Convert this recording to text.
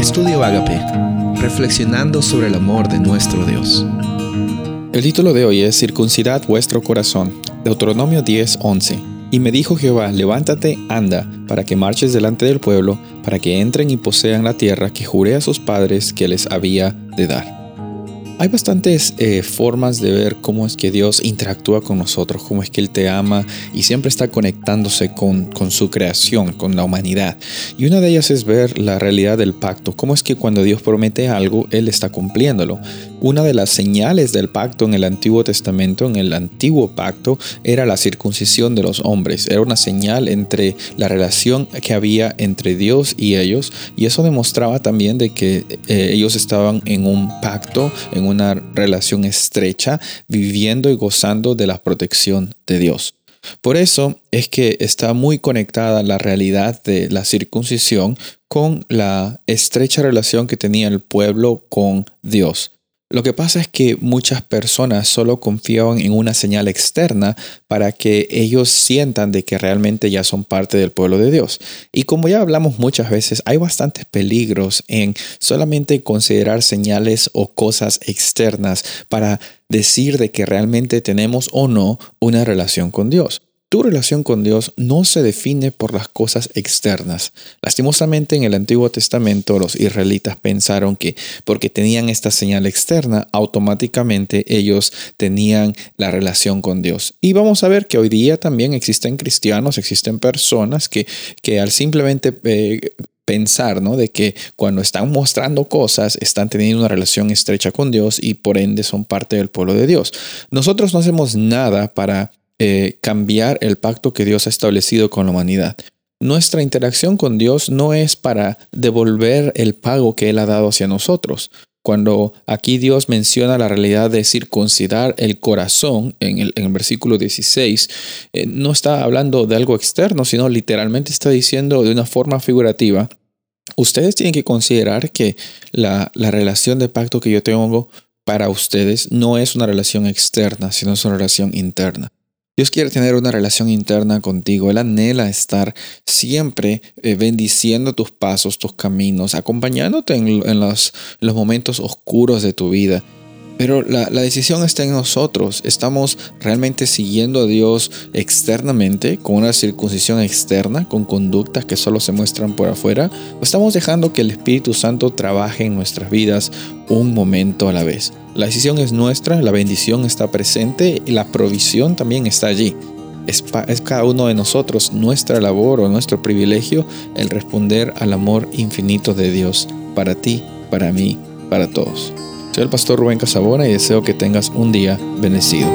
Estudio Agape, reflexionando sobre el amor de nuestro Dios. El título de hoy es Circuncidad vuestro corazón, Deuteronomio 10:11. Y me dijo Jehová, levántate, anda, para que marches delante del pueblo, para que entren y posean la tierra que juré a sus padres que les había de dar. Hay bastantes eh, formas de ver cómo es que Dios interactúa con nosotros, cómo es que Él te ama y siempre está conectándose con, con su creación, con la humanidad. Y una de ellas es ver la realidad del pacto, cómo es que cuando Dios promete algo, Él está cumpliéndolo. Una de las señales del pacto en el Antiguo Testamento, en el antiguo pacto, era la circuncisión de los hombres. Era una señal entre la relación que había entre Dios y ellos. Y eso demostraba también de que eh, ellos estaban en un pacto, en una relación estrecha, viviendo y gozando de la protección de Dios. Por eso es que está muy conectada la realidad de la circuncisión con la estrecha relación que tenía el pueblo con Dios. Lo que pasa es que muchas personas solo confiaban en una señal externa para que ellos sientan de que realmente ya son parte del pueblo de Dios. Y como ya hablamos muchas veces, hay bastantes peligros en solamente considerar señales o cosas externas para decir de que realmente tenemos o no una relación con Dios. Tu relación con Dios no se define por las cosas externas. Lastimosamente en el Antiguo Testamento los israelitas pensaron que porque tenían esta señal externa, automáticamente ellos tenían la relación con Dios. Y vamos a ver que hoy día también existen cristianos, existen personas que, que al simplemente... Eh, pensar, ¿no? De que cuando están mostrando cosas, están teniendo una relación estrecha con Dios y por ende son parte del pueblo de Dios. Nosotros no hacemos nada para eh, cambiar el pacto que Dios ha establecido con la humanidad. Nuestra interacción con Dios no es para devolver el pago que Él ha dado hacia nosotros. Cuando aquí Dios menciona la realidad de circuncidar el corazón en el, versículo 16, eh, no está hablando de algo externo, sino literalmente está diciendo de una forma figurativa, ustedes tienen que considerar que la, la relación de pacto que yo tengo para ustedes no es una relación externa, sino es una relación interna. Dios quiere tener una relación interna contigo. Él anhela estar siempre eh, bendiciendo tus pasos, tus caminos, acompañándote en, los, los momentos oscuros de tu vida. Pero la, decisión está en nosotros. ¿Estamos realmente siguiendo a Dios externamente, con una circuncisión externa, con conductas que solo se muestran por afuera? ¿O estamos dejando que el Espíritu Santo trabaje en nuestras vidas un momento a la vez? La decisión es nuestra, la bendición está presente y la provisión también está allí. Es, es, cada uno de nosotros nuestra labor o nuestro privilegio el responder al amor infinito de Dios para ti, para mí, para todos. Soy el pastor Rubén Casabona y deseo que tengas un día bendecido.